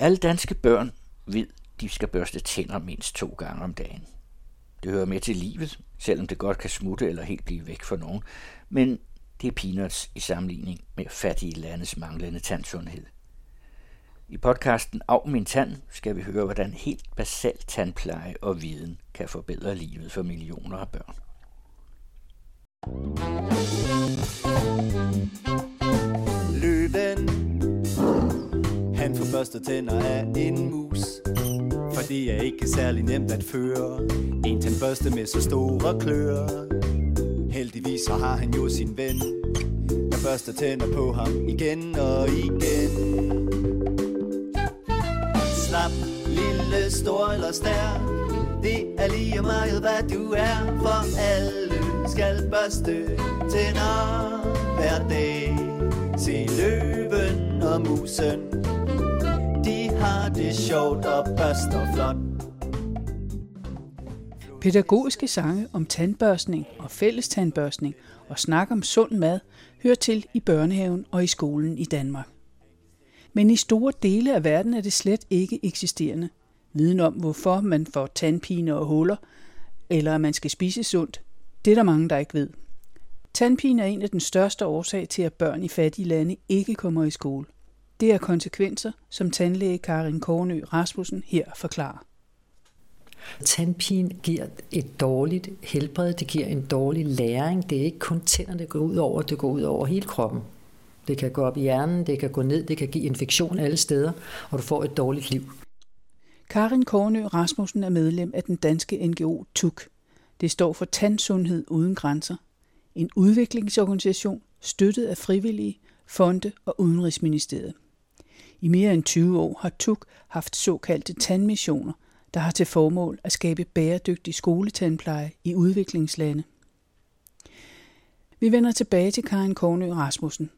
Alle danske børn ved, de skal børste tænder mindst to gange om dagen. Det hører med til livet, selvom det godt kan smutte eller helt blive væk for nogen, men det er peanuts i sammenligning med fattige landes manglende tandsundhed. I podcasten Af min tand skal vi høre, hvordan helt basal tandpleje og viden kan forbedre livet for millioner af børn. Løven han få børste tænder af en mus. For det er ikke særlig nemt at føre En tandbørste med så store klør. Heldigvis så har han jo sin ven Der børster tænder på ham igen og igen. Slap, lille, stor eller stær. Det er lige meget hvad du er. For alle skal børste tænder hver dag. Se løven og musen. De har det sjovt og børster flot Pædagogiske sange om tandbørstning og fælles tandbørstning og snak om sund mad hører til i børnehaven og i skolen i Danmark. Men i store dele af verden er det slet ikke eksisterende. Viden om, hvorfor man får tandpine og huller, eller at man skal spise sundt, det er der mange, der ikke ved. Tandpine er en af den største årsag til, at børn i fattige lande ikke kommer i skole. Det er konsekvenser, som tandlæge Karin Kornø Rasmussen her forklarer. Tandpine giver et dårligt helbred, det giver en dårlig læring. Det er ikke kun tænderne, det går ud over, det går ud over hele kroppen. Det kan gå op i hjernen, det kan gå ned, det kan give infektion alle steder, og du får et dårligt liv. Karin Kornø Rasmussen er medlem af den danske NGO TUK. Det står for Tandsundhed Uden Grænser. En udviklingsorganisation støttet af frivillige, fonde og Udenrigsministeriet. I mere end 20 år har TUK haft såkaldte tandmissioner, der har til formål at skabe bæredygtig skoletandpleje i udviklingslande. Vi vender tilbage til Karin Kornø Rasmussen.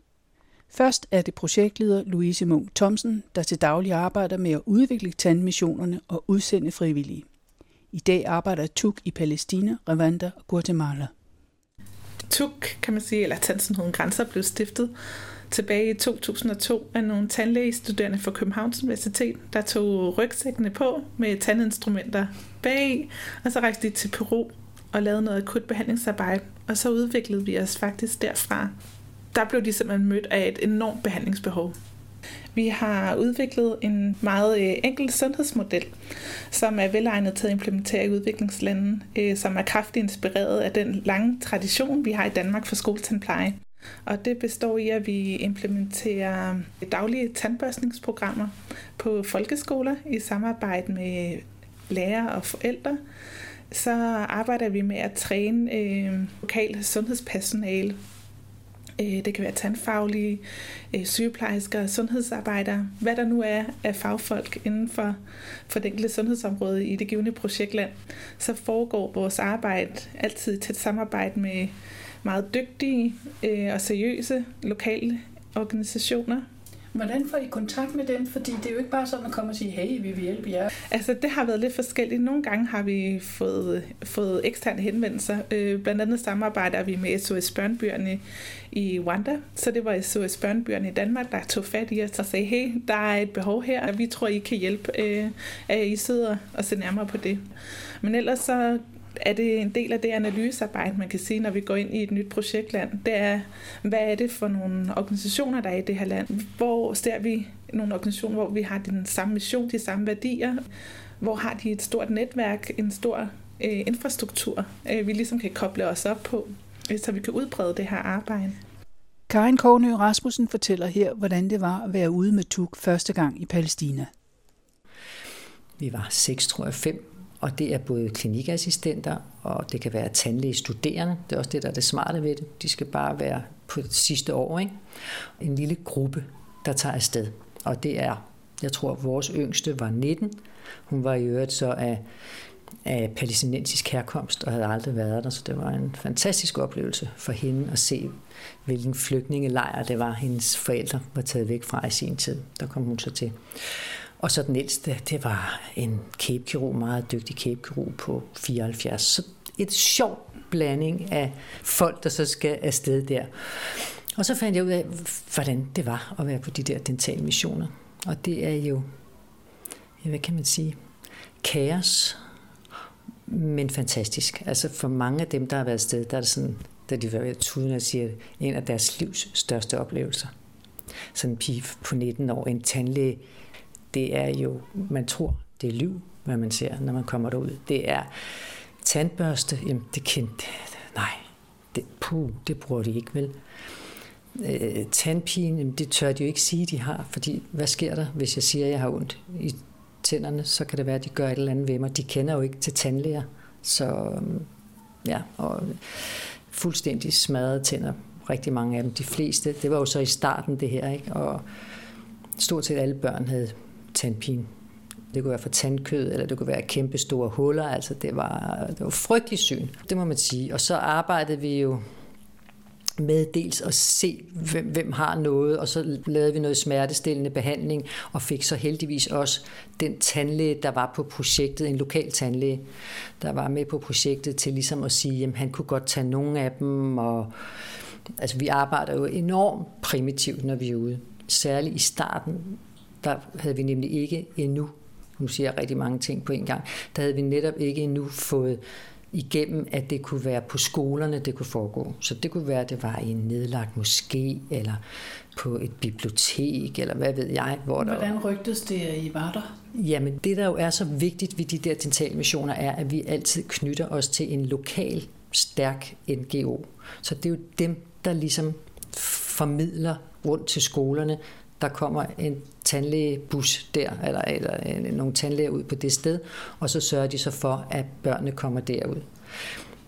Først er det projektleder Louise Munk Thomsen, der til daglig arbejder med at udvikle tandmissionerne og udsende frivillige. I dag arbejder TUK i Palæstina, Rwanda og Guatemala. TUK, kan man sige, eller Tandsundheden Grænser, blev stiftet tilbage i 2002 af nogle tandlægestuderende fra Københavns Universitet, der tog rygsækkene på med tandinstrumenter bag, og så rejste de til Peru og lavede noget akut behandlingsarbejde, og så udviklede vi os faktisk derfra. Der blev de simpelthen mødt af et enormt behandlingsbehov. Vi har udviklet en meget øh, enkel sundhedsmodel, som er velegnet til at implementere i udviklingslandene, øh, som er kraftigt inspireret af den lange tradition, vi har i Danmark for skoletandpleje. Og det består i, at vi implementerer daglige tandbørstningsprogrammer på folkeskoler i samarbejde med lærere og forældre. Så arbejder vi med at træne øh, lokal sundhedspersonale Øh, det kan være tandfaglige, øh, sygeplejersker, sundhedsarbejdere, hvad der nu er af fagfolk inden for, for det enkelte sundhedsområde i det givende projektland. Så foregår vores arbejde altid i tæt samarbejde med meget dygtige øh, og seriøse lokale organisationer, Hvordan får I kontakt med dem? Fordi det er jo ikke bare sådan at komme og sige, hey, vi vil hjælpe jer. Altså, det har været lidt forskelligt. Nogle gange har vi fået, fået eksterne henvendelser. Øh, blandt andet samarbejder vi med SOS Børnbyerne i Rwanda. Så det var SOS Børnbyerne i Danmark, der tog fat i os og sagde, hey, der er et behov her, og vi tror, I kan hjælpe. Øh, at I sidder og ser nærmere på det. Men ellers så er det en del af det analysearbejde, man kan sige, når vi går ind i et nyt projektland. Det er, hvad er det for nogle organisationer, der er i det her land? Hvor ser vi nogle organisationer, hvor vi har den samme mission, de samme værdier? Hvor har de et stort netværk, en stor øh, infrastruktur, øh, vi ligesom kan koble os op på, øh, så vi kan udbrede det her arbejde? Karin Kornø Rasmussen fortæller her, hvordan det var at være ude med TUK første gang i Palæstina. Vi var seks, tror jeg, fem og det er både klinikassistenter, og det kan være tandlægestuderende. Det er også det, der er det smarte ved det. De skal bare være på det sidste år. Ikke? En lille gruppe, der tager afsted. Og det er, jeg tror, vores yngste var 19. Hun var i øvrigt så af, af palæstinensisk herkomst og havde aldrig været der, så det var en fantastisk oplevelse for hende at se, hvilken flygtningelejr det var, hendes forældre var taget væk fra i sin tid. Der kom hun så til. Og så den ældste, det var en kæbkirurg, meget dygtig kæbkirurg på 74. Så et sjov blanding af folk, der så skal afsted der. Og så fandt jeg ud af, hvordan det var at være på de der dentalmissioner. Og det er jo hvad kan man sige, kaos, men fantastisk. Altså for mange af dem, der har været afsted, der er det sådan, da de var ved tuden og siger, en af deres livs største oplevelser. Sådan en pige på 19 år, en tandlæge, det er jo, man tror, det er liv, hvad man ser, når man kommer derud. Det er tandbørste, jamen det kendte, nej, det, puh, det bruger de ikke, vel? Øh, tandpine, jamen det tør de jo ikke sige, de har, fordi hvad sker der, hvis jeg siger, at jeg har ondt i tænderne, så kan det være, at de gør et eller andet ved mig. De kender jo ikke til tandlæger, så øh, ja, og fuldstændig smadrede tænder, rigtig mange af dem. De fleste, det var jo så i starten det her, ikke? og stort set alle børn havde tandpine. Det kunne være for tandkød, eller det kunne være kæmpe store huller. Altså det var, det var frygtelig syn, det må man sige. Og så arbejdede vi jo med dels at se, hvem, hvem har noget, og så lavede vi noget smertestillende behandling, og fik så heldigvis også den tandlæge, der var på projektet, en lokal tandlæge, der var med på projektet til ligesom at sige, at han kunne godt tage nogle af dem, og altså vi arbejder jo enormt primitivt, når vi er ude. Særligt i starten, der havde vi nemlig ikke endnu, nu siger jeg rigtig mange ting på en gang, der havde vi netop ikke endnu fået igennem, at det kunne være på skolerne, det kunne foregå. Så det kunne være, at det var i en nedlagt moské, eller på et bibliotek, eller hvad ved jeg. Hvor Hvordan der... rygtes det, at I var der? Jamen, det der jo er så vigtigt ved de der dentalmissioner, er, at vi altid knytter os til en lokal, stærk NGO. Så det er jo dem, der ligesom formidler rundt til skolerne, der kommer en tandlægebus der, eller, eller øh, nogle tandlæger ud på det sted, og så sørger de så for, at børnene kommer derud.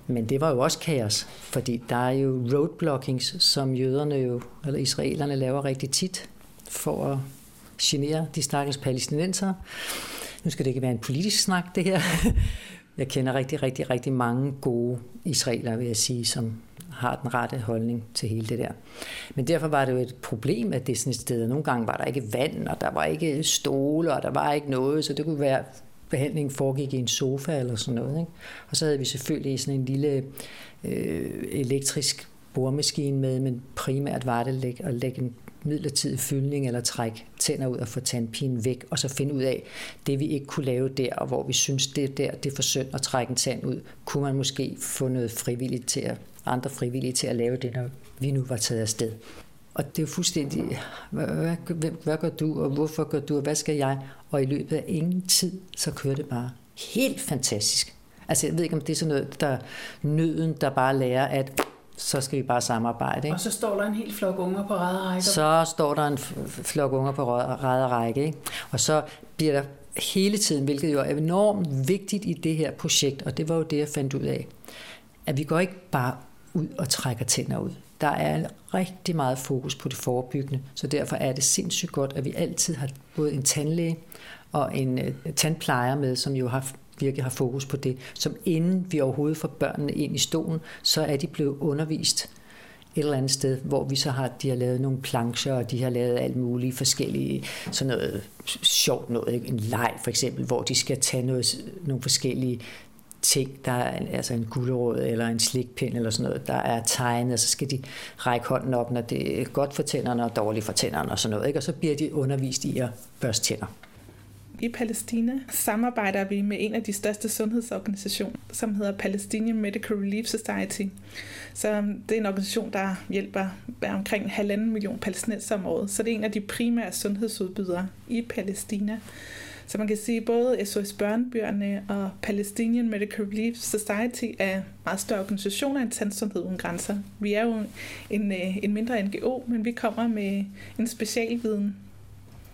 Men det var jo også kaos, fordi der er jo roadblockings, som jøderne jo, eller israelerne laver rigtig tit, for at genere de stakkels palæstinenser. Nu skal det ikke være en politisk snak, det her. Jeg kender rigtig, rigtig, rigtig mange gode israeler, vil jeg sige, som har den rette holdning til hele det der. Men derfor var det jo et problem, at det sådan et sted, nogle gange var der ikke vand, og der var ikke stole, og der var ikke noget, så det kunne være, behandlingen foregik i en sofa eller sådan noget. Ikke? Og så havde vi selvfølgelig sådan en lille øh, elektrisk boremaskine med, men primært var det at lægge en midlertidig fyldning eller træk tænder ud og få tandpinen væk, og så finde ud af det, vi ikke kunne lave der, og hvor vi synes, det der, det er for synd at trække en tand ud, kunne man måske få noget frivilligt til at, andre frivillige til at lave det, når vi nu var taget afsted. Og det er jo fuldstændig, hvad, hvad, hvad, hvad gør du, og hvorfor gør du, og hvad skal jeg? Og i løbet af ingen tid, så kører det bare helt fantastisk. Altså jeg ved ikke, om det er sådan noget, der nøden, der bare lærer, at så skal vi bare samarbejde. Ikke? Og så står der en helt flok unger på række. Så står der en flok unger på række. Ikke? Og så bliver der hele tiden, hvilket jo er enormt vigtigt i det her projekt, og det var jo det, jeg fandt ud af, at vi går ikke bare ud og trækker tænder ud. Der er rigtig meget fokus på det forebyggende, så derfor er det sindssygt godt, at vi altid har både en tandlæge og en uh, tandplejer med, som jo har virkelig har fokus på det, som inden vi overhovedet får børnene ind i stolen, så er de blevet undervist et eller andet sted, hvor vi så har, de har lavet nogle plancher, og de har lavet alt muligt forskellige, sådan noget sjovt noget, ikke? en leg for eksempel, hvor de skal tage noget, nogle forskellige ting, der er altså en gulerod eller en slikpind eller sådan noget, der er tegnet, og så skal de række hånden op, når det er godt for tænderne og dårligt for tænderne og sådan noget, ikke? og så bliver de undervist i at børste tænder. I Palæstina samarbejder vi med en af de største sundhedsorganisationer, som hedder Palestinian Medical Relief Society. Så um, det er en organisation, der hjælper omkring halvanden million palæstinenser om året. Så det er en af de primære sundhedsudbydere i Palæstina. Så man kan sige, at både SOS Børnebjørne og Palestinian Medical Relief Society er meget større organisationer end Tandsundhed uden grænser. Vi er jo en, en øh, mindre NGO, men vi kommer med en specialviden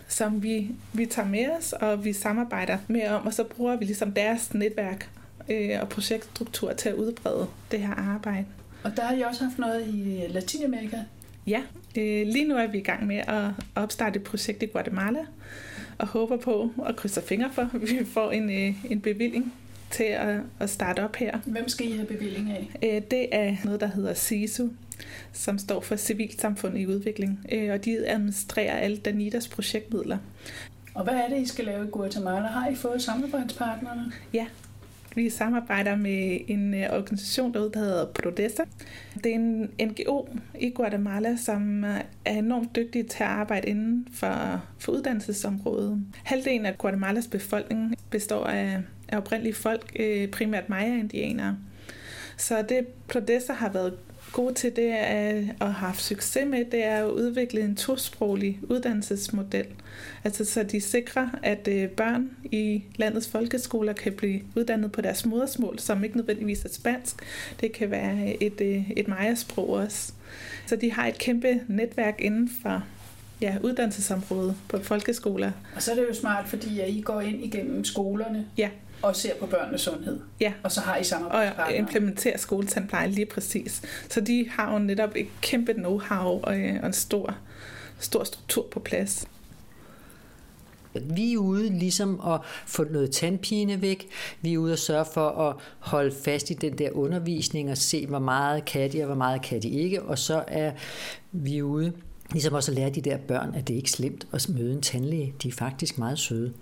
som vi, vi tager med os, og vi samarbejder med om, og så bruger vi ligesom deres netværk øh, og projektstruktur til at udbrede det her arbejde. Og der har I også haft noget i Latinamerika? Ja, øh, lige nu er vi i gang med at opstarte et projekt i Guatemala, og håber på at krydse fingre for, at vi får en, øh, en bevilling til at, at starte op her. Hvem skal I have bevilling af? Øh, det er noget, der hedder SISU, som står for Civilsamfund i Udvikling, øh, og de administrerer alle Danitas projektmidler. Og hvad er det, I skal lave i Guatemala? Har I fået samarbejdspartnerne? Ja, Vi samarbejder med en øh, organisation derude, der hedder Prodessa. Det er en NGO i Guatemala, som øh, er enormt dygtig til at arbejde inden for, for uddannelsesområdet. Halvdelen af Guatemalas befolkning består af, af oprindelige folk, primært maya-indianere. Så det Prodessa har været gode til, det er, og har haft succes med, det er at udvikle en tosproglig uddannelsesmodel. Altså så de sikrer, at øh, børn i landets folkeskoler kan blive uddannet på deres modersmål, som ikke nødvendigvis er spansk. Det kan være et, øh, et majasprog også. Så de har et kæmpe netværk inden for ja, uddannelsesområdet på folkeskoler. Og så er det jo smart, fordi I går ind igennem skolerne. Ja og ser på børnenes sundhed. Ja. Og så har I samarbejdspartnere. Og implementerer skoletandpleje lige præcis. Så de har jo netop et kæmpe know-how og en stor, stor struktur på plads. Vi er ude ligesom at få noget tandpine væk. Vi er ude og sørge for at holde fast i den der undervisning og se, hvor meget kan de og hvor meget kan de ikke. Og så er vi ude Ligesom også at lære de der børn, at det er ikke slemt at møde en tandlæge. De er faktisk meget søde.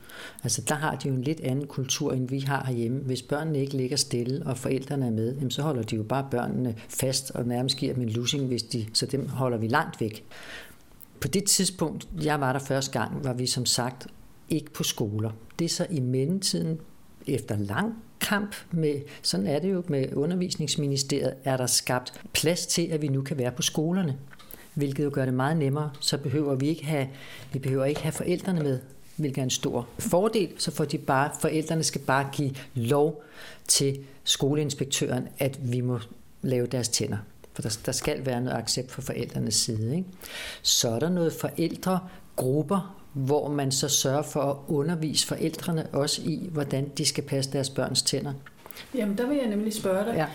Altså der har de jo en lidt anden kultur, end vi har herhjemme. Hvis børnene ikke ligger stille, og forældrene er med, jamen, så holder de jo bare børnene fast og nærmest giver dem en lussing, hvis de, så dem holder vi langt væk. På det tidspunkt, jeg var der første gang, var vi som sagt ikke på skoler. Det er så i mellemtiden, efter lang kamp med, sådan er det jo med undervisningsministeriet, er der skabt plads til, at vi nu kan være på skolerne hvilket jo gør det meget nemmere. Så behøver vi ikke have, vi behøver ikke have forældrene med, hvilket er en stor fordel. Så får de bare, forældrene skal bare give lov til skoleinspektøren, at vi må lave deres tænder. For der, der skal være noget accept fra forældrenes side. Ikke? Så er der noget forældregrupper, hvor man så sørger for at undervise forældrene også i, hvordan de skal passe deres børns tænder. Jamen, der vil jeg nemlig spørge dig. Ja.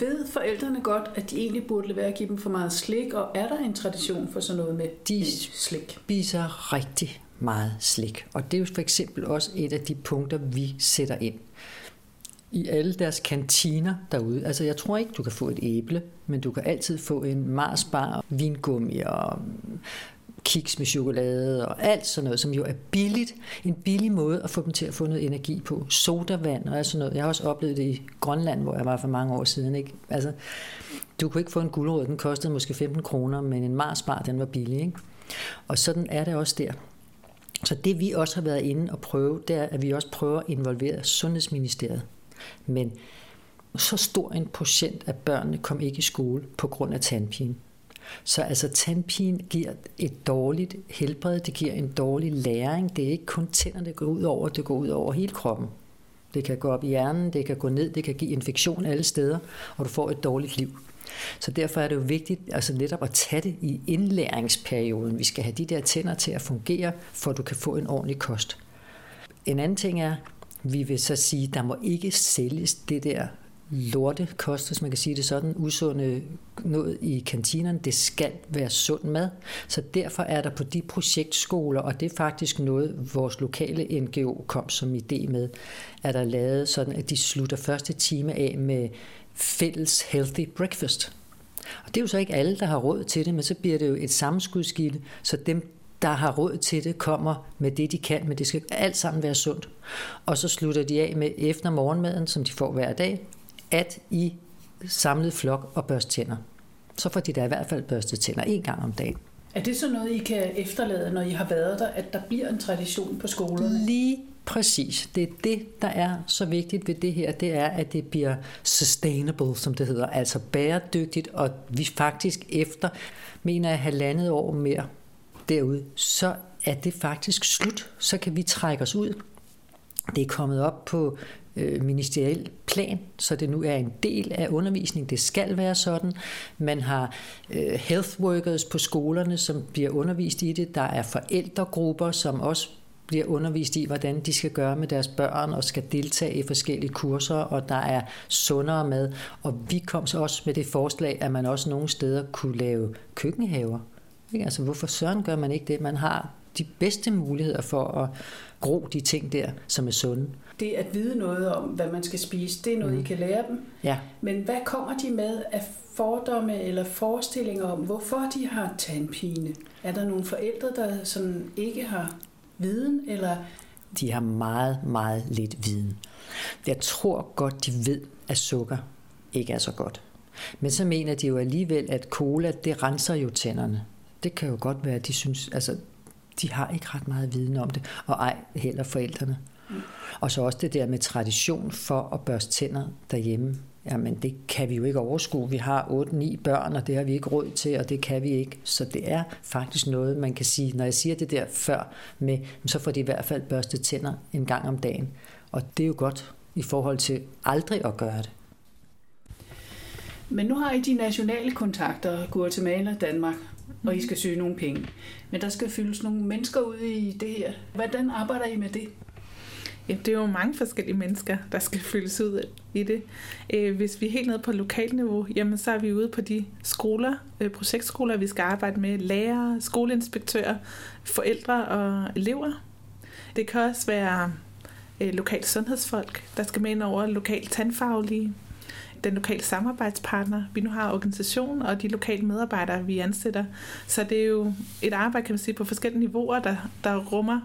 Ved forældrene godt, at de egentlig burde være at give dem for meget slik, og er der en tradition for sådan noget med de slik? spiser rigtig meget slik, og det er jo for eksempel også et af de punkter, vi sætter ind i alle deres kantiner derude. Altså jeg tror ikke, du kan få et æble, men du kan altid få en marsbar, vingummi og kiks med chokolade og alt sådan noget, som jo er billigt. En billig måde at få dem til at få noget energi på. Sodavand og sådan noget. Jeg har også oplevet det i Grønland, hvor jeg var for mange år siden. Ikke? Altså, du kunne ikke få en guldrød, den kostede måske 15 kroner, men en Marsbar, den var billig. Ikke? Og sådan er det også der. Så det vi også har været inde og prøve, det er, at vi også prøver at involvere Sundhedsministeriet. Men så stor en procent af børnene kom ikke i skole på grund af tandpine. Så altså tandpine giver et dårligt helbred, det giver en dårlig læring. Det er ikke kun tænderne, det går ud over, det går ud over hele kroppen. Det kan gå op i hjernen, det kan gå ned, det kan give infektion alle steder, og du får et dårligt liv. Så derfor er det jo vigtigt altså netop at tage det i indlæringsperioden. Vi skal have de der tænder til at fungere, for at du kan få en ordentlig kost. En anden ting er, vi vil så sige, der må ikke sælges det der lortekost, hvis man kan sige det sådan, usunde noget i kantinerne. Det skal være sund mad. Så derfor er der på de projektskoler, og det er faktisk noget, vores lokale NGO kom som idé med, at der lavet sådan, at de slutter første time af med fælles healthy breakfast. Og det er jo så ikke alle, der har råd til det, men så bliver det jo et sammenskudskilde, så dem, der har råd til det, kommer med det, de kan, men det skal alt sammen være sundt. Og så slutter de af med efter morgenmaden, som de får hver dag, at I samlet flok og børste tænder. Så får de da i hvert fald børstet tænder en gang om dagen. Er det så noget, I kan efterlade, når I har været der, at der bliver en tradition på skolerne? Lige præcis. Det er det, der er så vigtigt ved det her, det er, at det bliver sustainable, som det hedder, altså bæredygtigt, og vi faktisk efter, mener jeg, halvandet år mere derude, så er det faktisk slut. Så kan vi trække os ud. Det er kommet op på øh, ministeriel plan, så det nu er en del af undervisningen. Det skal være sådan. Man har øh, health workers på skolerne, som bliver undervist i det. Der er forældregrupper, som også bliver undervist i, hvordan de skal gøre med deres børn og skal deltage i forskellige kurser, og der er sundere mad. Og vi kom så også med det forslag, at man også nogle steder kunne lave køkkenhaver. Ikke? Altså, hvorfor søren gør man ikke det? Man har de bedste muligheder for at gro de ting der, som er sunde det at vide noget om, hvad man skal spise, det er noget, mm. I kan lære dem. Ja. Men hvad kommer de med af fordomme eller forestillinger om, hvorfor de har tandpine? Er der nogle forældre, der sådan ikke har viden, eller de har meget, meget lidt viden. Jeg tror godt, de ved, at sukker ikke er så godt. Men så mener de jo alligevel, at cola, det renser jo tænderne. Det kan jo godt være, at de synes, altså, de har ikke ret meget viden om det, og ej heller forældrene. Mm. Og så også det der med tradition for at børste tænder derhjemme. Jamen, det kan vi jo ikke overskue. Vi har 8-9 børn, og det har vi ikke råd til, og det kan vi ikke. Så det er faktisk noget, man kan sige, når jeg siger det der før med, så får de i hvert fald børstet tænder en gang om dagen. Og det er jo godt i forhold til aldrig at gøre det. Men nu har I de nationale kontakter, Guatemala, Danmark, og I skal søge nogle penge. Men der skal fyldes nogle mennesker ud i det her. Hvordan arbejder I med det? Ja, det er jo mange forskellige mennesker, der skal fyldes ud i det. Øh, hvis vi er helt nede på lokalniveau, jamen så er vi ude på de skoler, øh, projektskoler, vi skal arbejde med lærere, skoleinspektører, forældre og elever. Det kan også være øh, lokale sundhedsfolk, der skal med ind over lokal tandfaglige, den lokale samarbejdspartner, vi nu har organisationen, og de lokale medarbejdere, vi ansætter. Så det er jo et arbejde, kan man sige, på forskellige niveauer, der, der rummer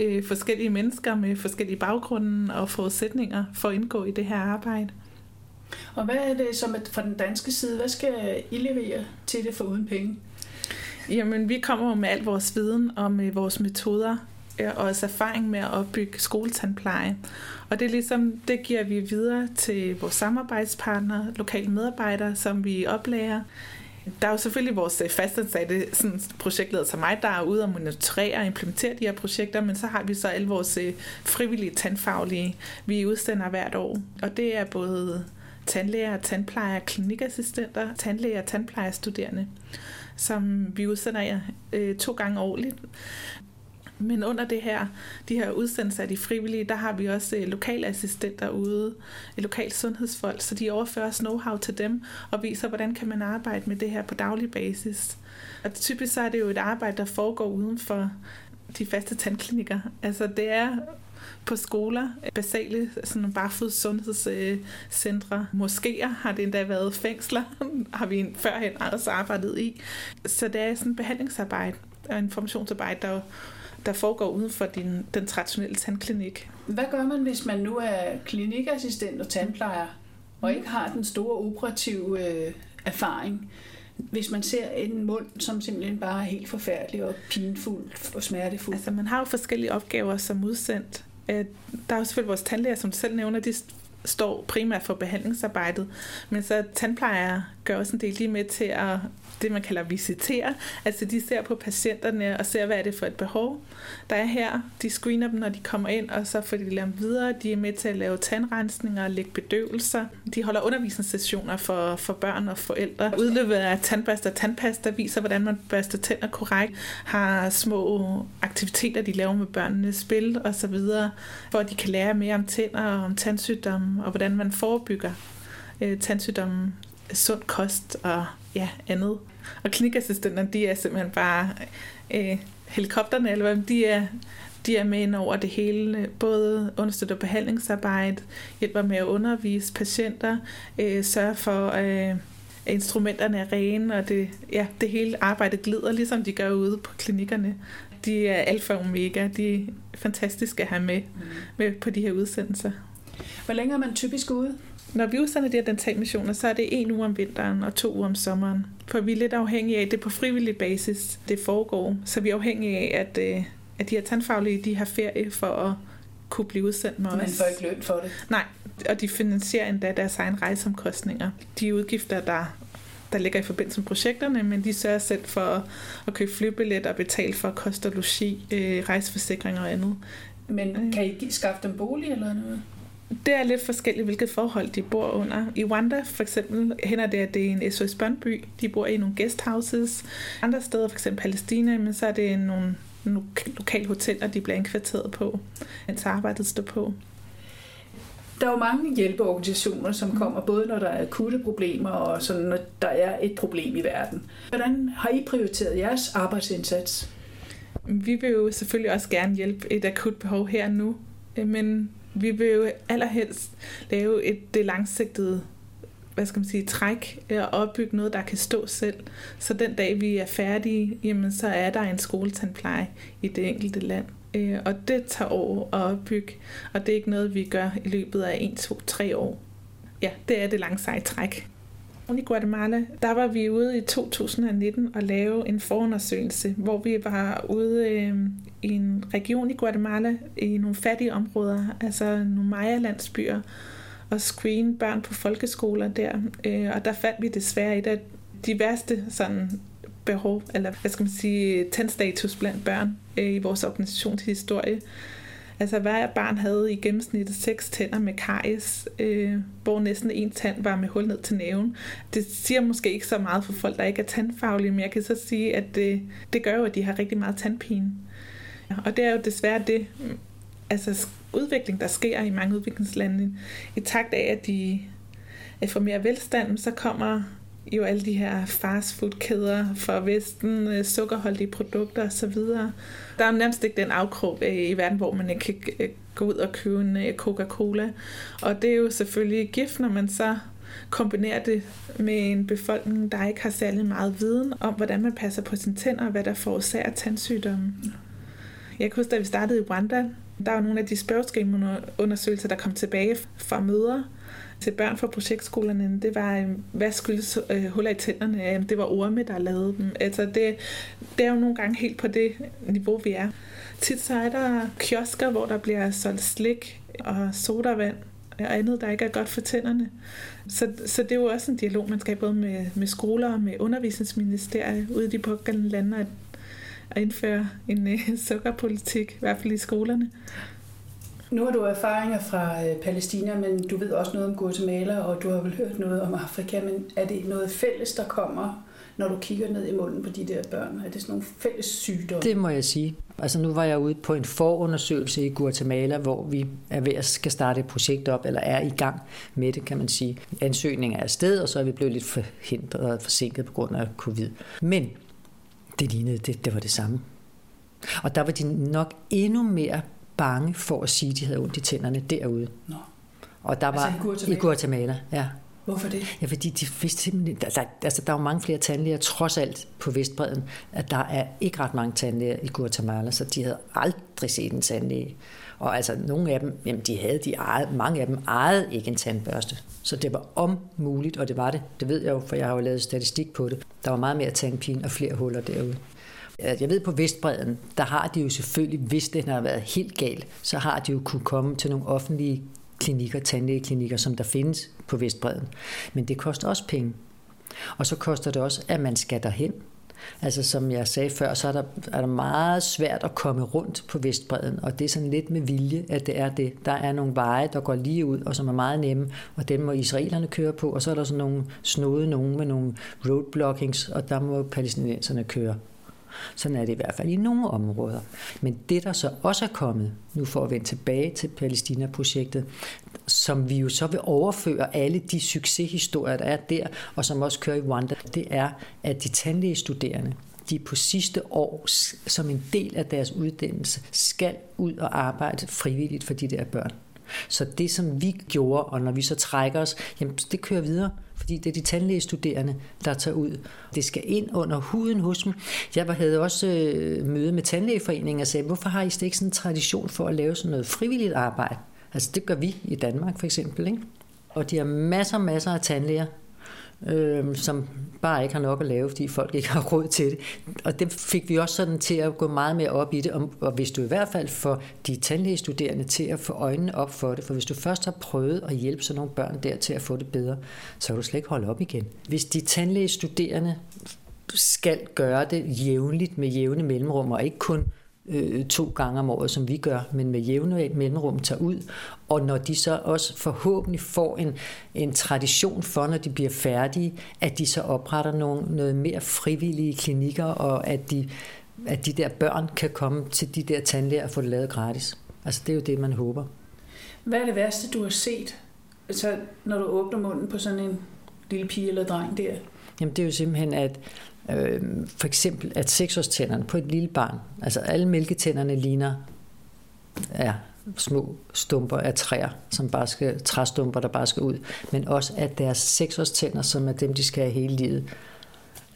øh, forskellige mennesker med forskellige baggrunde og forudsætninger for at indgå i det her arbejde. Og hvad er det som fra den danske side? Hvad skal I levere til det for uden penge? Jamen, vi kommer med al vores viden og med vores metoder øh, Øh, også erfaring med at opbygge skoletandpleje. Og det er ligesom, det giver vi videre til vores samarbejdspartnere, lokale medarbejdere, som vi oplærer. Der er jo selvfølgelig vores øh, fastansatte sådan projektleder som mig, der er ude og monitorere og implementere de her projekter, men så har vi så alle vores øh, frivillige tandfaglige, vi udsender hvert år. Og det er både tandlæger, tandplejere, klinikassistenter, tandlæger og tandplejerstuderende, som vi udsender øh, to gange årligt. Men under det her, de her udsendelser af de frivillige, der har vi også øh, lokale assistenter ude, øh, lokale sundhedsfolk, så de overfører know-how til dem og viser, hvordan kan man arbejde med det her på daglig basis. Og typisk så er det jo et arbejde, der foregår uden for de faste tandklinikker. Altså det er på skoler, basale sådan barfods sundhedscentre, øh, moskéer har det endda været fængsler, har vi førhen også arbejdet i. Så det er sådan behandlingsarbejde og informationsarbejde, der der foregår uden for din, den traditionelle tandklinik. Hvad gør man, hvis man nu er klinikassistent og tandplejer, og ikke har den store operative øh, erfaring? Hvis man ser en mund, som simpelthen bare er helt forfærdelig og pinfuld og smertefuld. Altså, man har jo forskellige opgaver som udsendt. Øh, der er jo selvfølgelig vores tandlæger, som du selv nævner, de står primært for behandlingsarbejdet, men så tandplejere gør også en del lige med til at det, man kalder visitere. Altså de ser på patienterne og ser, hvad er det for et behov, der er her. De screener dem, når de kommer ind, og så får de dem videre. De er med til at lave tandrensninger og lægge bedøvelser. De holder undervisningssessioner for, for børn og forældre. Udløbet af tandpasta og tandpasta viser, hvordan man børster tænder korrekt. Har små aktiviteter, de laver med børnene, spil og så videre, hvor de kan lære mere om tænder og om tandsygdomme, og hvordan man forebygger øh, tandsygdomme sund kost og ja, andet. Og klinikassistenterne, de er simpelthen bare øh, helikopterne, eller hvad, de er, de er med ind over det hele, både understøtter behandlingsarbejde, hjælper med at undervise patienter, øh, sørger for, øh, at instrumenterne er rene, og det, ja, det hele arbejde glider, ligesom de gør ude på klinikkerne. De er alfa og omega, de er fantastiske at have med, mm. med på de her udsendelser. Hvor længe er man typisk ude? Når vi udsender de her dentalmissioner, så er det en uge om vinteren og to uger om sommeren. For vi er lidt afhængige af, at det er på frivillig basis, det foregår. Så vi er afhængige af, at, øh, at de her tandfaglige de har ferie for at kunne blive udsendt med os. Men får ikke løn for det? Nej, og de finansierer endda deres egen rejseomkostninger. De udgifter, der, der ligger i forbindelse med projekterne, men de sørger selv for at købe flybilletter og betale for kost og logi, øh, rejseforsikringer og andet. Men kan I skaffe dem bolig eller noget? Det er lidt forskelligt, hvilket forhold de bor under. I Rwanda for eksempel hænder det, at det er en SOS børnby. De bor i nogle guesthouses. Andre steder, for eksempel Palæstina, men så er det nogle, nogle lokale hoteller, de bliver indkvarteret på, mens arbejdet står på. Der er jo mange hjælpeorganisationer, som kommer, både når der er akutte problemer, og sådan, når der er et problem i verden. Hvordan har I prioriteret jeres arbejdsindsats? Vi vil jo selvfølgelig også gerne hjælpe et akut behov her nu, men vi vil jo allerhelst lave et det langsigtede hvad skal man sige, træk øh, og opbygge noget, der kan stå selv. Så den dag, vi er færdige, jamen, så er der en skoletandpleje i det enkelte land. Øh, og det tager år at opbygge, og det er ikke noget, vi gør i løbet af 1, 2, 3 år. Ja, det er det langsigtede træk. I Guatemala, der var vi ude i 2019 og lave en forundersøgelse, hvor vi var ude øh, i en region i Guatemala, i nogle fattige områder, altså nogle Maya-landsbyer, og screen børn på folkeskoler der. Øh, og der fandt vi desværre et af de værste sådan, behov, eller hvad skal man sige, tandstatus blandt børn øh, i vores organisationshistorie. Altså hver barn havde i gennemsnit seks tænder med karies, øh, hvor næsten en tand var med hul ned til næven. Det siger måske ikke så meget for folk, der ikke er tandfaglige, men jeg kan så sige, at det, det gør jo, at de har rigtig meget tandpine. Og det er jo desværre det, altså udvikling, der sker i mange udviklingslande. I takt af, at de får mere velstand, så kommer jo alle de her fastfood-kæder fra Vesten, øh, sukkerholdige produkter osv. Der er nærmest ikke den afkrog øh, i verden, hvor man ikke kan øh, gå ud og købe en Coca-Cola. Og det er jo selvfølgelig gift, når man så kombinerer det med en befolkning, der ikke har særlig meget viden om, hvordan man passer på sine tænder, og hvad der forårsager tandsygdomme. Jeg kan huske, da vi startede i Rwanda, der var nogle af de spørgeskemaundersøgelser, der kom tilbage fra møder, til børn fra projektskolerne, det var, øh, hvad skyldes øh, huller i tænderne? Det var orme, der lavede dem. Altså det, det er jo nogle gange helt på det niveau, vi er. Tit så er der kiosker, hvor der bliver solgt slik og sodavand og andet, der ikke er godt for tænderne. Så, så det er jo også en dialog, man skal have både med, med skoler og med undervisningsministeriet ude i de pågældende lande at, at indføre en uh, sukkerpolitik, i hvert fald i skolerne. Nu har du erfaringer fra øh, Palæstina, men du ved også noget om Guatemala, og du har vel hørt noget om Afrika, men er det noget fælles, der kommer, når du kigger ned i munden på de der børn? Er det sådan nogle fælles sygdomme? Det må jeg sige. Altså nu var jeg ude på en forundersøgelse i Guatemala, hvor vi er ved at skal starte et projekt op, eller er i gang med det, kan man sige. Ansøgningen er afsted, og så er vi blevet lidt forhindret og forsinket på grund af covid. Men det lignede, det, det var det samme. Og der var de nok endnu mere bange for at sige, at de havde ondt i tænderne derude. Nå. Og der altså var i Guatemala? i Guatemala, ja. Hvorfor det? Ja, fordi de vidste simpelthen, der, altså, altså, der er jo mange flere tandlæger, trods alt på Vestbreden, at der er ikke ret mange tandlæger i Guatemala, så de havde aldrig set en tandlæge. Og altså, nogle af dem, jamen, de havde de eget, mange af dem ejede ikke en tandbørste. Så det var om muligt, og det var det. Det ved jeg jo, for jeg har jo lavet statistik på det. Der var meget mere tandpine og flere huller derude. Jeg ved på Vestbreden, der har de jo selvfølgelig, hvis det har været helt galt, så har de jo kunne komme til nogle offentlige klinikker, tandlægeklinikker, som der findes på Vestbreden. Men det koster også penge. Og så koster det også, at man skal derhen. Altså som jeg sagde før, så er der, er der meget svært at komme rundt på Vestbreden, og det er sådan lidt med vilje, at det er det. Der er nogle veje, der går lige ud, og som er meget nemme, og dem må israelerne køre på, og så er der sådan nogle snode nogen med nogle roadblockings, og der må palæstinenserne køre. Sådan er det i hvert fald i nogle områder. Men det, der så også er kommet, nu for at vende tilbage til Palæstina-projektet, som vi jo så vil overføre alle de succeshistorier, der er der, og som også kører i Rwanda, det er, at de tandlægestuderende, de på sidste år som en del af deres uddannelse skal ud og arbejde frivilligt for de der børn. Så det, som vi gjorde, og når vi så trækker os, jamen det kører videre fordi det er de tandlægestuderende, der tager ud. Det skal ind under huden hos dem. Jeg havde også øh, møde med tandlægeforeningen og sagde, hvorfor har I ikke sådan en tradition for at lave sådan noget frivilligt arbejde? Altså det gør vi i Danmark for eksempel, ikke? Og de har masser masser af tandlæger, øh, som bare ikke har nok at lave, fordi folk ikke har råd til det. Og det fik vi også sådan til at gå meget mere op i det, og, og hvis du i hvert fald får de tandlægestuderende til at få øjnene op for det, for hvis du først har prøvet at hjælpe sådan nogle børn der til at få det bedre, så kan du slet ikke holde op igen. Hvis de tandlægestuderende skal gøre det jævnligt med jævne mellemrum, og ikke kun øh, to gange om året, som vi gør, men med jævne mellemrum tager ud. Og når de så også forhåbentlig får en, en tradition for, når de bliver færdige, at de så opretter nogle, noget mere frivillige klinikker, og at de, at de der børn kan komme til de der tandlæger og få det lavet gratis. Altså det er jo det, man håber. Hvad er det værste, du har set, altså, når du åbner munden på sådan en lille pige eller dreng der? Jamen det er jo simpelthen, at Øh, for eksempel, at seksårstænderne på et lille barn, altså alle mælketænderne ligner ja, små stumper af træer, som bare skal, træstumper, der bare skal ud, men også at deres seksårstænder, som er dem, de skal have hele livet,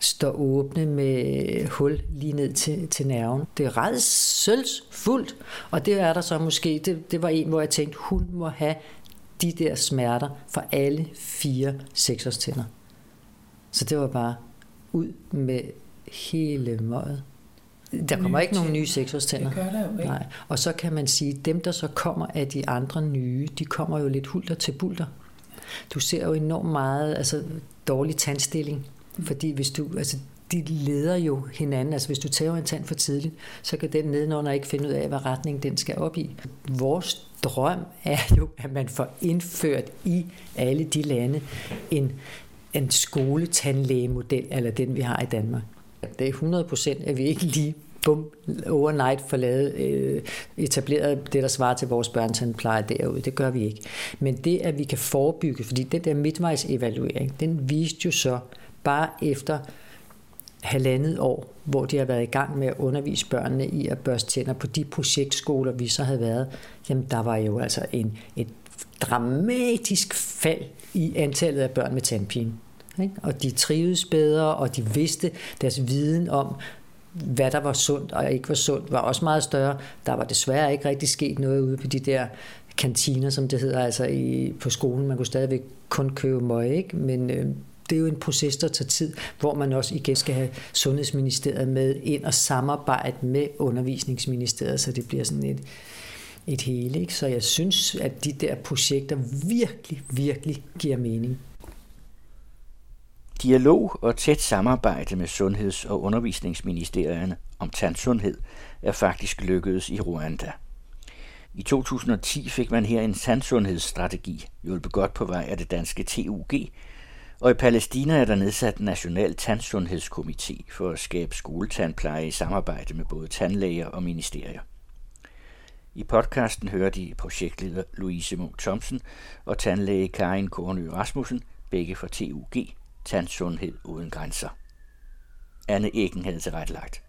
står åbne med hul lige ned til, til nerven. Det er redselsfuldt, og det er der så måske, det, det var en, hvor jeg tænkte, hun må have de der smerter for alle fire seksårstænder. Så det var bare ud med hele møget. Der kommer nye ikke nogen nye seksårstænder. Det gør der jo ikke. Nej. Og så kan man sige, dem der så kommer af de andre nye, de kommer jo lidt hulter til bulter. Du ser jo enormt meget altså, dårlig tandstilling. Fordi hvis du, altså, de leder jo hinanden. Altså hvis du tager en tand for tidligt, så kan den nedenunder ikke finde ud af, hvad retning den skal op i. Vores drøm er jo, at man får indført i alle de lande en, en skoletandlægemodel, eller den vi har i Danmark. Det er 100 procent, at vi ikke lige bum, overnight får lavet, øh, etableret det, der svarer til vores børnetandpleje derude. Det gør vi ikke. Men det, at vi kan forebygge, fordi den der midtvejsevaluering, den viste jo så bare efter halvandet år, hvor de har været i gang med at undervise børnene i at børste tænder på de projektskoler, vi så havde været, jamen der var jo altså en, et dramatisk fald i antallet af børn med tandpine. Ikke? Og de trivedes bedre, og de vidste deres viden om, hvad der var sundt og ikke var sundt, var også meget større. Der var desværre ikke rigtig sket noget ude på de der kantiner, som det hedder, altså i, på skolen. Man kunne stadigvæk kun købe møg, ikke? men øh, det er jo en proces, der tager tid, hvor man også igen skal have Sundhedsministeriet med ind og samarbejde med Undervisningsministeriet, så det bliver sådan et, et hele. Ikke? Så jeg synes, at de der projekter virkelig, virkelig giver mening. Dialog og tæt samarbejde med Sundheds- og Undervisningsministerierne om tandsundhed er faktisk lykkedes i Rwanda. I 2010 fik man her en tandsundhedsstrategi, hjulpet godt på vej af det danske TUG, og i Palæstina er der nedsat en national tandsundhedskomité for at skabe skoletandpleje i samarbejde med både tandlæger og ministerier. I podcasten hører de projektleder Louise Munk Thomsen og tandlæge Karin Kornø Rasmussen, begge fra TUG, Tandsundhed uden grænser. Anne Egen havde tilrettelagt.